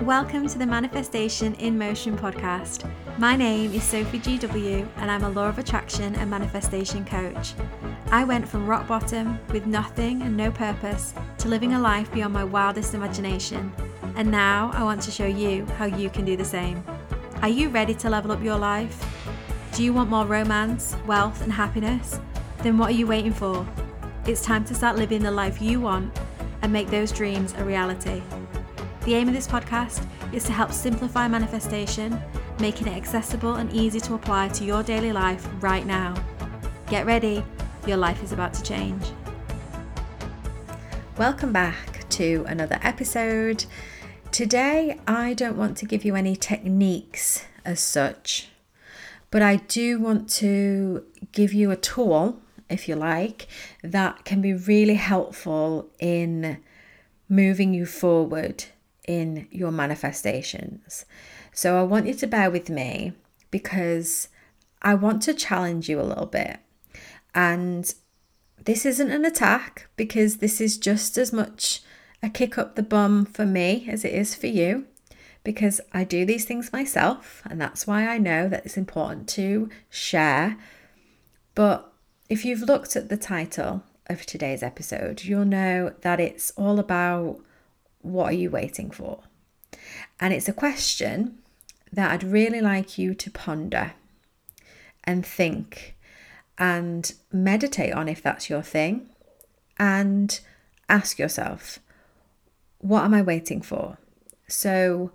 Welcome to the Manifestation in Motion podcast. My name is Sophie GW, and I'm a law of attraction and manifestation coach. I went from rock bottom with nothing and no purpose to living a life beyond my wildest imagination. And now I want to show you how you can do the same. Are you ready to level up your life? Do you want more romance, wealth, and happiness? Then what are you waiting for? It's time to start living the life you want and make those dreams a reality. The aim of this podcast is to help simplify manifestation, making it accessible and easy to apply to your daily life right now. Get ready, your life is about to change. Welcome back to another episode. Today, I don't want to give you any techniques as such, but I do want to give you a tool, if you like, that can be really helpful in moving you forward in your manifestations. So I want you to bear with me because I want to challenge you a little bit. And this isn't an attack because this is just as much a kick up the bum for me as it is for you because I do these things myself and that's why I know that it's important to share. But if you've looked at the title of today's episode, you'll know that it's all about what are you waiting for? And it's a question that I'd really like you to ponder and think and meditate on if that's your thing and ask yourself, what am I waiting for? So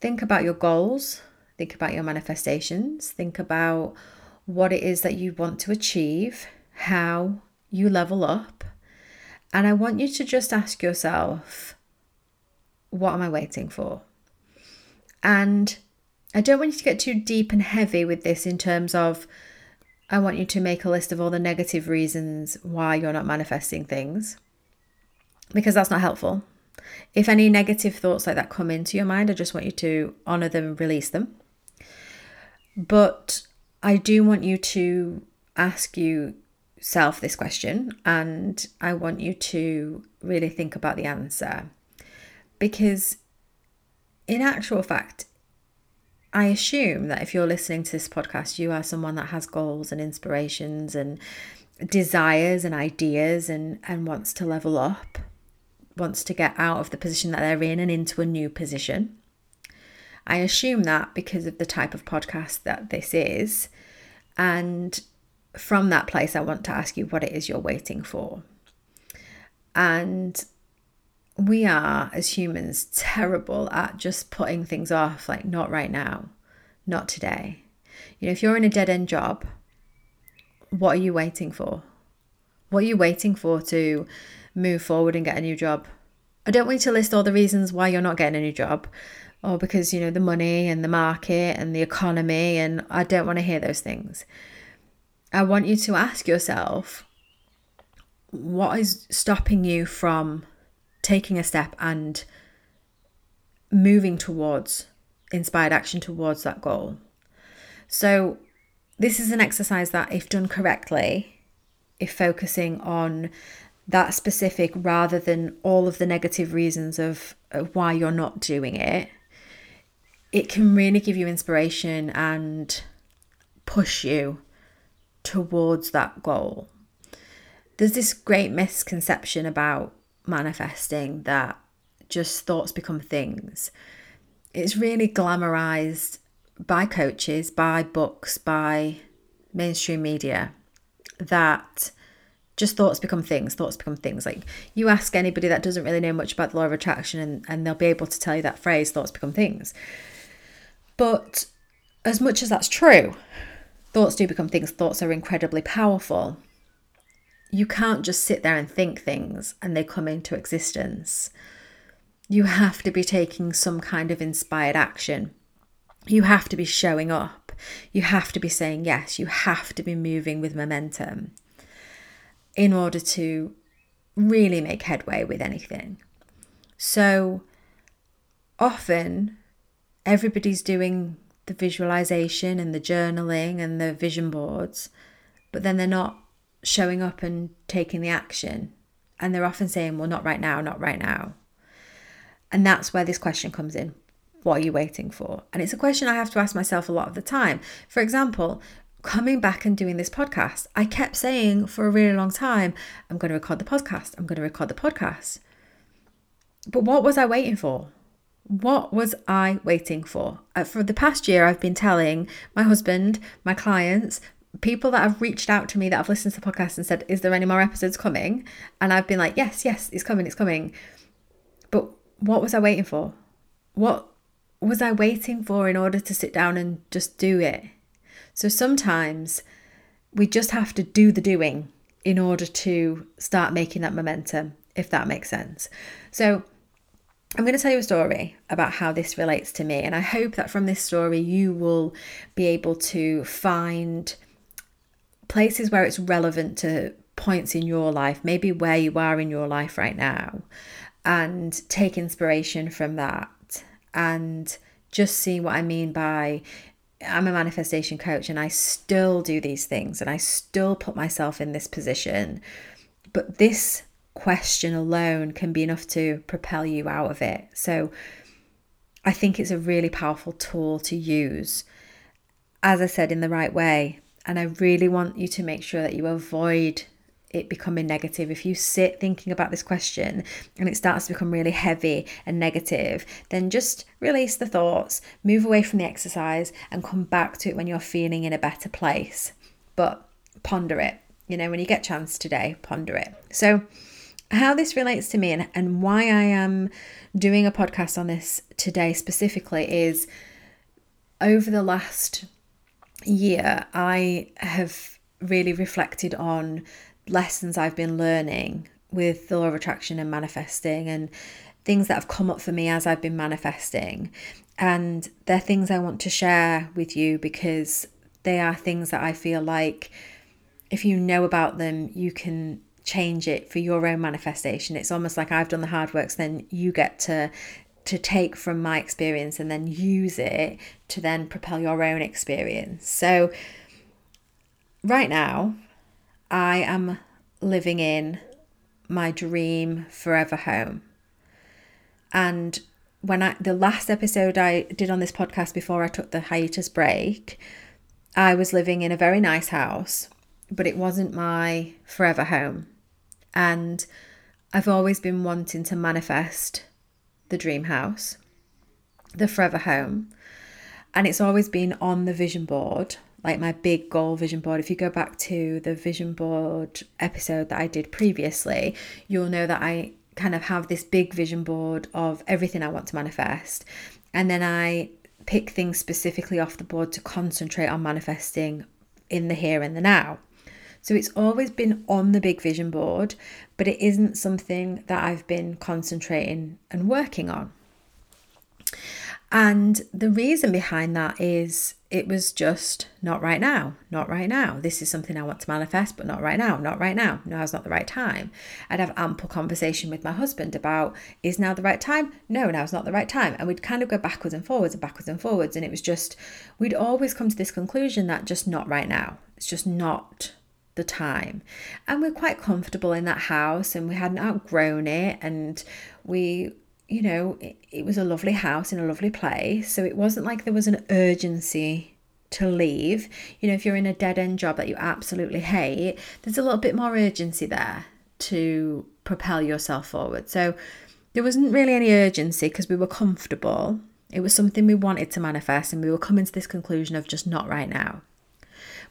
think about your goals, think about your manifestations, think about what it is that you want to achieve, how you level up. And I want you to just ask yourself, what am I waiting for? And I don't want you to get too deep and heavy with this in terms of, I want you to make a list of all the negative reasons why you're not manifesting things, because that's not helpful. If any negative thoughts like that come into your mind, I just want you to honor them and release them. But I do want you to ask yourself this question, and I want you to really think about the answer because in actual fact, I assume that if you're listening to this podcast, you are someone that has goals and inspirations and desires and ideas and, and wants to level up, wants to get out of the position that they're in and into a new position. I assume that because of the type of podcast that this is. And from that place, I want to ask you what it is you're waiting for. And we are as humans terrible at just putting things off like not right now not today. You know if you're in a dead end job what are you waiting for? What are you waiting for to move forward and get a new job? I don't want you to list all the reasons why you're not getting a new job or because you know the money and the market and the economy and i don't want to hear those things. I want you to ask yourself what is stopping you from taking a step and moving towards inspired action towards that goal. So, this is an exercise that, if done correctly, if focusing on that specific rather than all of the negative reasons of, of why you're not doing it, it can really give you inspiration and push you towards that goal. There's this great misconception about manifesting that just thoughts become things. It's really glamorized by coaches, by books, by mainstream media that just thoughts become things thoughts become things. Like you ask anybody that doesn't really know much about the law of attraction and, and they'll be able to tell you that phrase thoughts become things. But as much as that's true thoughts do become things. Thoughts are incredibly powerful you can't just sit there and think things and they come into existence. You have to be taking some kind of inspired action. You have to be showing up. You have to be saying yes. You have to be moving with momentum in order to really make headway with anything. So often, everybody's doing the visualization and the journaling and the vision boards, but then they're not showing up and taking the action. And they're often saying, well, not right now, not right now. And that's where this question comes in. What are you waiting for? And it's a question I have to ask myself a lot of the time. For example, coming back and doing this podcast, I kept saying for a really long time, I'm going to record the podcast. I'm going to record the podcast. But what was I waiting for? What was I waiting for? Uh, for the past year, I've been telling my husband, my clients, people that have reached out to me that have listened to the podcast and said, Is there any more episodes coming? And I've been like, Yes, yes, it's coming, it's coming. But what was I waiting for? What was I waiting for in order to sit down and just do it? So sometimes we just have to do the doing in order to start making that momentum, if that makes sense. So I'm going to tell you a story about how this relates to me, and I hope that from this story you will be able to find places where it's relevant to points in your life, maybe where you are in your life right now, and take inspiration from that and just see what I mean by I'm a manifestation coach and I still do these things and I still put myself in this position. But this question alone can be enough to propel you out of it. So I think it's a really powerful tool to use, as I said, in the right way. And I really want you to make sure that you avoid it becoming negative. If you sit thinking about this question and it starts to become really heavy and negative, then just release the thoughts, move away from the exercise, and come back to it when you're feeling in a better place. But ponder it. You know, when you get chance today, ponder it. So, how this relates to me and, and why I am doing a podcast on this today specifically is over the last year, I have really reflected on lessons I've been learning with the law of attraction and manifesting and things that have come up for me as I've been manifesting. And they're things I want to share with you because they are things that I feel like if you know about them, you can change it for your own manifestation. It's almost like I've done the hard work, so then you get to to take from my experience and then use it to then propel your own experience. So right now, I am living in my dream forever home. And when I the last episode I did on this podcast before I took the hiatus break, I was living in a very nice house, but it wasn't my forever home. And I've always been wanting to manifest the dream house, the forever home. And it's always been on the vision board, like my big goal vision board. If you go back to the vision board episode that I did previously, you'll know that I kind of have this big vision board of everything I want to manifest. And then I pick things specifically off the board to concentrate on manifesting in the here and the now. So it's always been on the big vision board, but it isn't something that I've been concentrating and working on. And the reason behind that is it was just not right now, not right now. This is something I want to manifest, but not right now, not right now. Now's not the right time. I'd have ample conversation with my husband about is now the right time? No, now's not the right time. And we'd kind of go backwards and forwards and backwards and forwards. And it was just, we'd always come to this conclusion that just not right now. It's just not the time. And we're quite comfortable in that house and we hadn't outgrown it and we you know, it, it was a lovely house in a lovely place. So it wasn't like there was an urgency to leave. You know, if you're in a dead end job that you absolutely hate, there's a little bit more urgency there to propel yourself forward. So there wasn't really any urgency because we were comfortable. It was something we wanted to manifest, and we were coming to this conclusion of just not right now.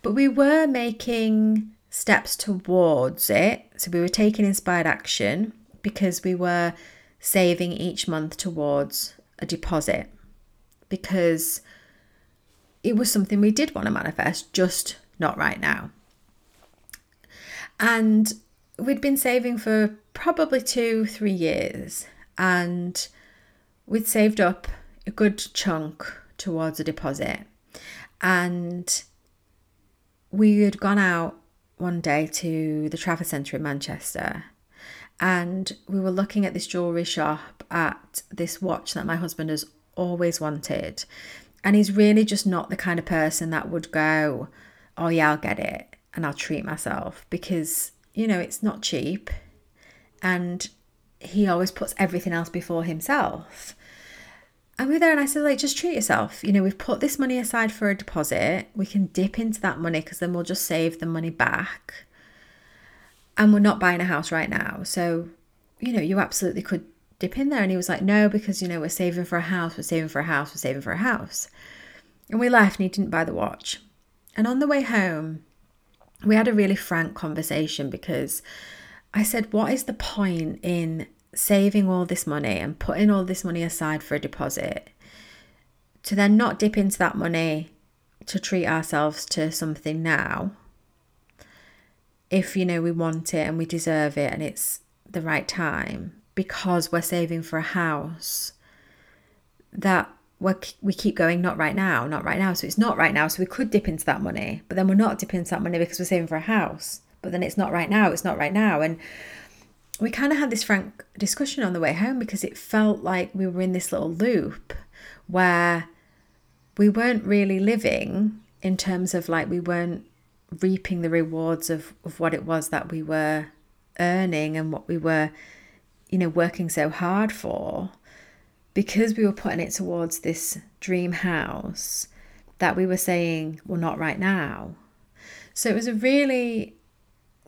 But we were making steps towards it. So we were taking inspired action because we were saving each month towards a deposit because it was something we did want to manifest, just not right now. And we'd been saving for probably two, three years, and we'd saved up a good chunk towards a deposit. And we had gone out one day to the Trafford Centre in Manchester and we were looking at this jewelry shop at this watch that my husband has always wanted. And he's really just not the kind of person that would go, Oh, yeah, I'll get it and I'll treat myself because, you know, it's not cheap. And he always puts everything else before himself. And we were there and I said, like, just treat yourself. You know, we've put this money aside for a deposit. We can dip into that money because then we'll just save the money back. And we're not buying a house right now. So, you know, you absolutely could dip in there. And he was like, no, because, you know, we're saving for a house, we're saving for a house, we're saving for a house. And we left and he didn't buy the watch. And on the way home, we had a really frank conversation because I said, What is the point in saving all this money and putting all this money aside for a deposit to then not dip into that money to treat ourselves to something now? If you know we want it and we deserve it and it's the right time because we're saving for a house that we we keep going not right now not right now. So it's not right now. So we could dip into that money but then we're not dipping into that money because we're saving for a house. But then it's not right now it's not right now. And we kind of had this frank discussion on the way home because it felt like we were in this little loop where we weren't really living in terms of like we weren't reaping the rewards of, of what it was that we were earning and what we were you know working so hard for. Because we were putting it towards this dream house that we were saying well not right now. So it was a really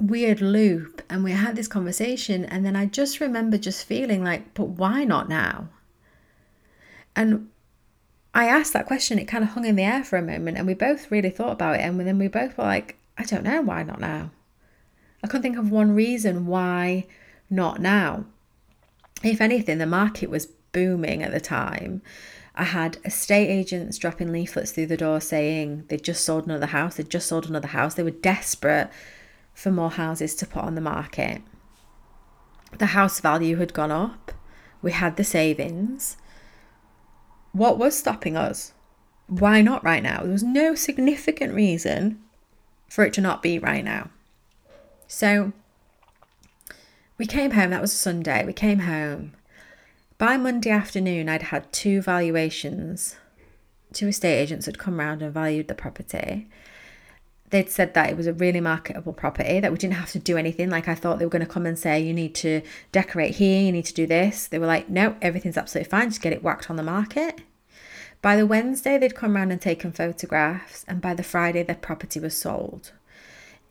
weird loop and we had this conversation and then I just remember just feeling like but why not now? And I asked that question it kind of hung in the air for a moment and we both really thought about it and then we both were like I don't know why not now? I couldn't think of one reason why not now. If anything the market was booming at the time. I had estate agents dropping leaflets through the door saying they'd just sold another house, they'd just sold another house. They were desperate for more houses to put on the market. The house value had gone up, we had the savings. What was stopping us? Why not right now? There was no significant reason for it to not be right now. So we came home, that was a Sunday. We came home. By Monday afternoon, I'd had two valuations. Two estate agents had come round and valued the property they'd said that it was a really marketable property, that we didn't have to do anything. Like I thought they were going to come and say, you need to decorate here, you need to do this. They were like, no, everything's absolutely fine, just get it whacked on the market. By the Wednesday, they'd come around and taken photographs, and by the Friday, their property was sold.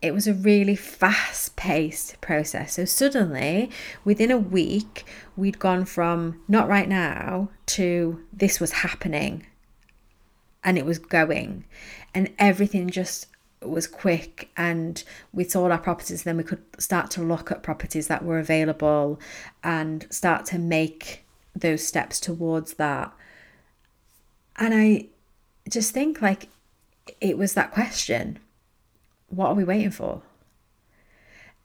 It was a really fast paced process. So, suddenly, within a week, we'd gone from not right now to this was happening and it was going, and everything just was quick and we sold our properties then we could start to look at properties that were available and start to make those steps towards that. And i just think like it was that question what are we waiting for?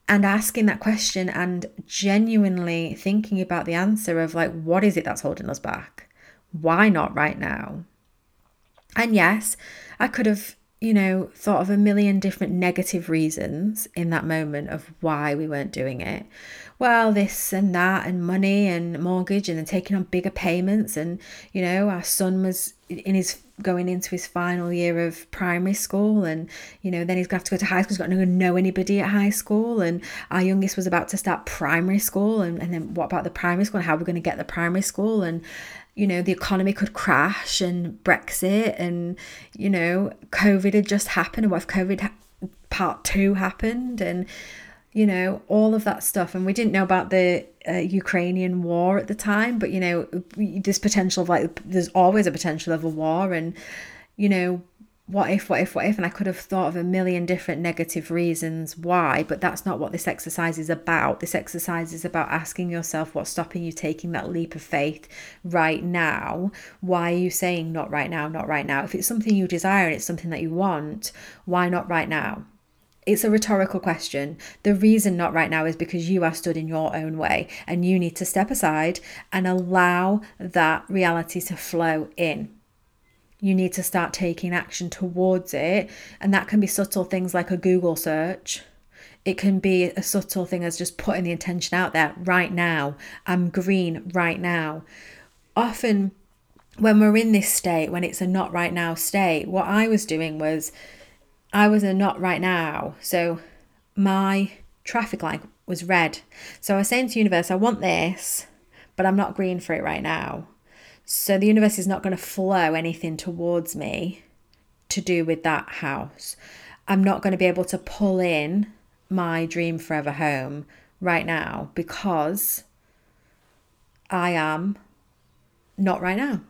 And asking that question and genuinely thinking about the answer of like what is it that's holding us back? Why not right now? And yes i could have you know, thought of a million different negative reasons in that moment of why we weren't doing it. Well, this and that, and money and mortgage, and then taking on bigger payments. And, you know, our son was in his going into his final year of primary school and you know then he's to have to go to high school he's got to know anybody at high school and our youngest was about to start primary school and, and then what about the primary school and how we're going to get the primary school and you know, the economy could crash and Brexit and, you know, COVID had just happened. And what if COVID ha- part two happened? And, you know, all of that stuff. And we didn't know about the uh, Ukrainian war at the time, but, you know, this potential of like, there's always a potential of a war. And, you know, what if, what if, what if? And I could have thought of a million different negative reasons why, but that's not what this exercise is about. This exercise is about asking yourself what's stopping you taking that leap of faith right now. Why are you saying not right now, not right now? If it's something you desire and it's something that you want, why not right now? It's a rhetorical question. The reason not right now is because you are stood in your own way and you need to step aside and allow that reality to flow in you need to start taking action towards it. And that can be subtle things like a Google search. It can be a subtle thing as just putting the intention out there right now. I'm green right now. Often, when we're in this state, when it's a not right now state, what I was doing was I was a not right now. So, my traffic light was red. So I was saying to universe, I want this, but I'm not green for it right now. So the universe is not going to flow anything towards me to do with that house. I'm not going to be able to pull in my dream forever home right now because I am not right now.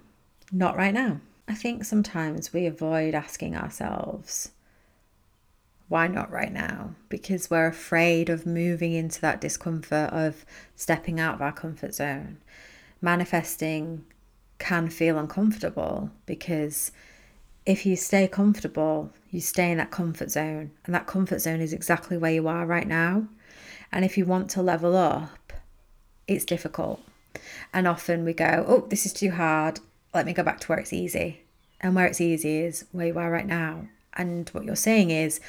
Not right now. I think sometimes we avoid asking ourselves, why not right now? Because we're afraid of moving into that discomfort of stepping out of our comfort zone. Manifesting can feel uncomfortable because if you stay comfortable, you stay in that comfort zone, and that comfort zone is exactly where you are right now. And if you want to level up, it's difficult. And often we go, oh, this is too hard. Let me go back to where it's easy. And where it's easy is where you are right now. And what you're saying is,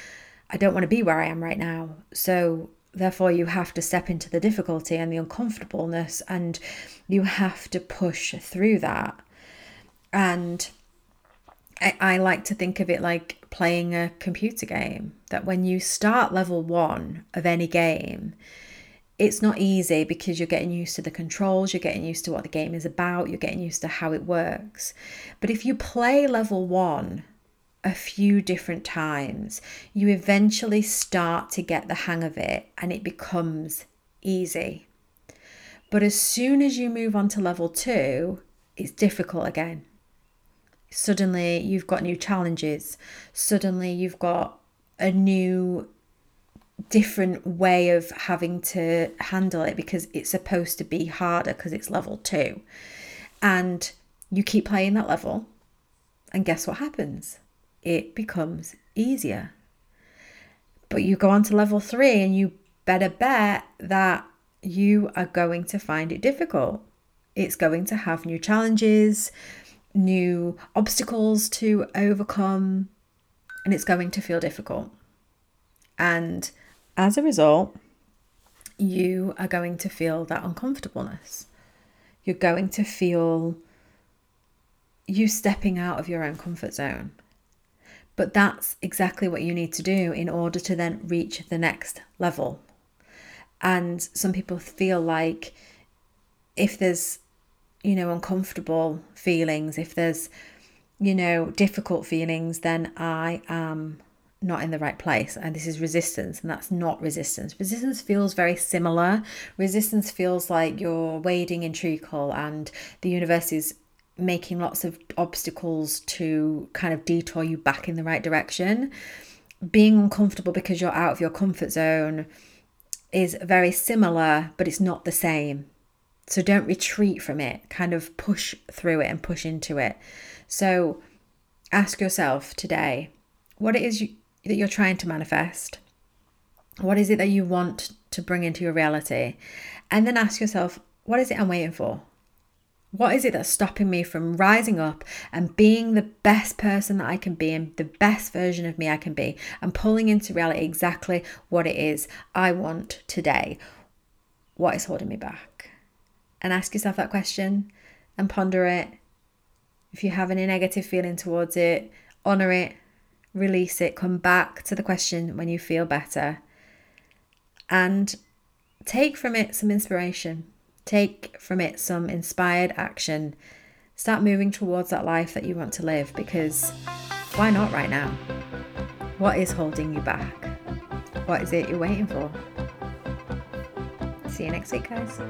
I don't want to be where I am right now. So therefore, you have to step into the difficulty and the uncomfortableness, and you have to push through that. And I, I like to think of it like playing a computer game, that when you start level one of any game, it's not easy because you're getting used to the controls, you're getting used to what the game is about, you're getting used to how it works. But if you play level one a few different times, you eventually start to get the hang of it and it becomes easy. But as soon as you move on to level two, it's difficult again. Suddenly you've got new challenges, suddenly you've got a new different way of having to handle it because it's supposed to be harder because it's level 2 and you keep playing that level and guess what happens it becomes easier but you go on to level 3 and you better bet that you are going to find it difficult it's going to have new challenges new obstacles to overcome, and it's going to feel difficult. And as a result, you are going to feel that uncomfortableness. You're going to feel you stepping out of your own comfort zone. But that's exactly what you need to do in order to then reach the next level. And some people feel like if there's you know, uncomfortable feelings, if there's, you know, difficult feelings, then I am not in the right place. And this is resistance, and that's not resistance. Resistance feels very similar. Resistance feels like you're wading in treacle and the universe is making lots of obstacles to kind of detour you back in the right direction. Being uncomfortable because you're out of your comfort zone is very similar, but it's not the same. So don't retreat from it, kind of push through it and push into it. So ask yourself today what it is you, that you're trying to manifest. What is it that you want to bring into your reality? And then ask yourself, what is it I'm waiting for? What is it that's stopping me from rising up and being the best person that I can be and the best version of me I can be and pulling into reality exactly what it is I want today? What is holding me back? and ask yourself that question and ponder it. If you have any negative feeling towards it, honor it, release it, come back to the question when you feel better, and take from it some inspiration. Take from it some inspired action. Start moving towards that life that you want to live because why not right now? What is holding you back? What is it you're waiting for? See you next week, guys.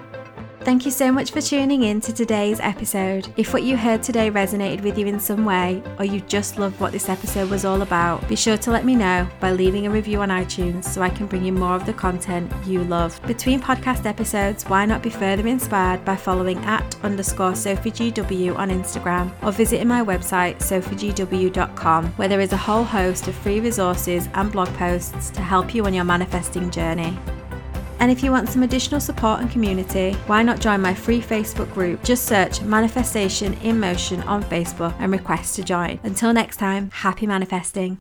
Thank you so much for tuning in to today's episode. If what you heard today resonated with you in some way, or you just loved what this episode was all about, be sure to let me know by leaving a review on iTunes so I can bring you more of the content you love. Between podcast episodes, why not be further inspired by following at underscore SophieGW on Instagram or visiting my website sophiegw.com where there is a whole host of free resources and blog posts to help you on your manifesting journey. And if you want some additional support and community, why not join my free Facebook group? Just search Manifestation in Motion on Facebook and request to join. Until next time, happy manifesting.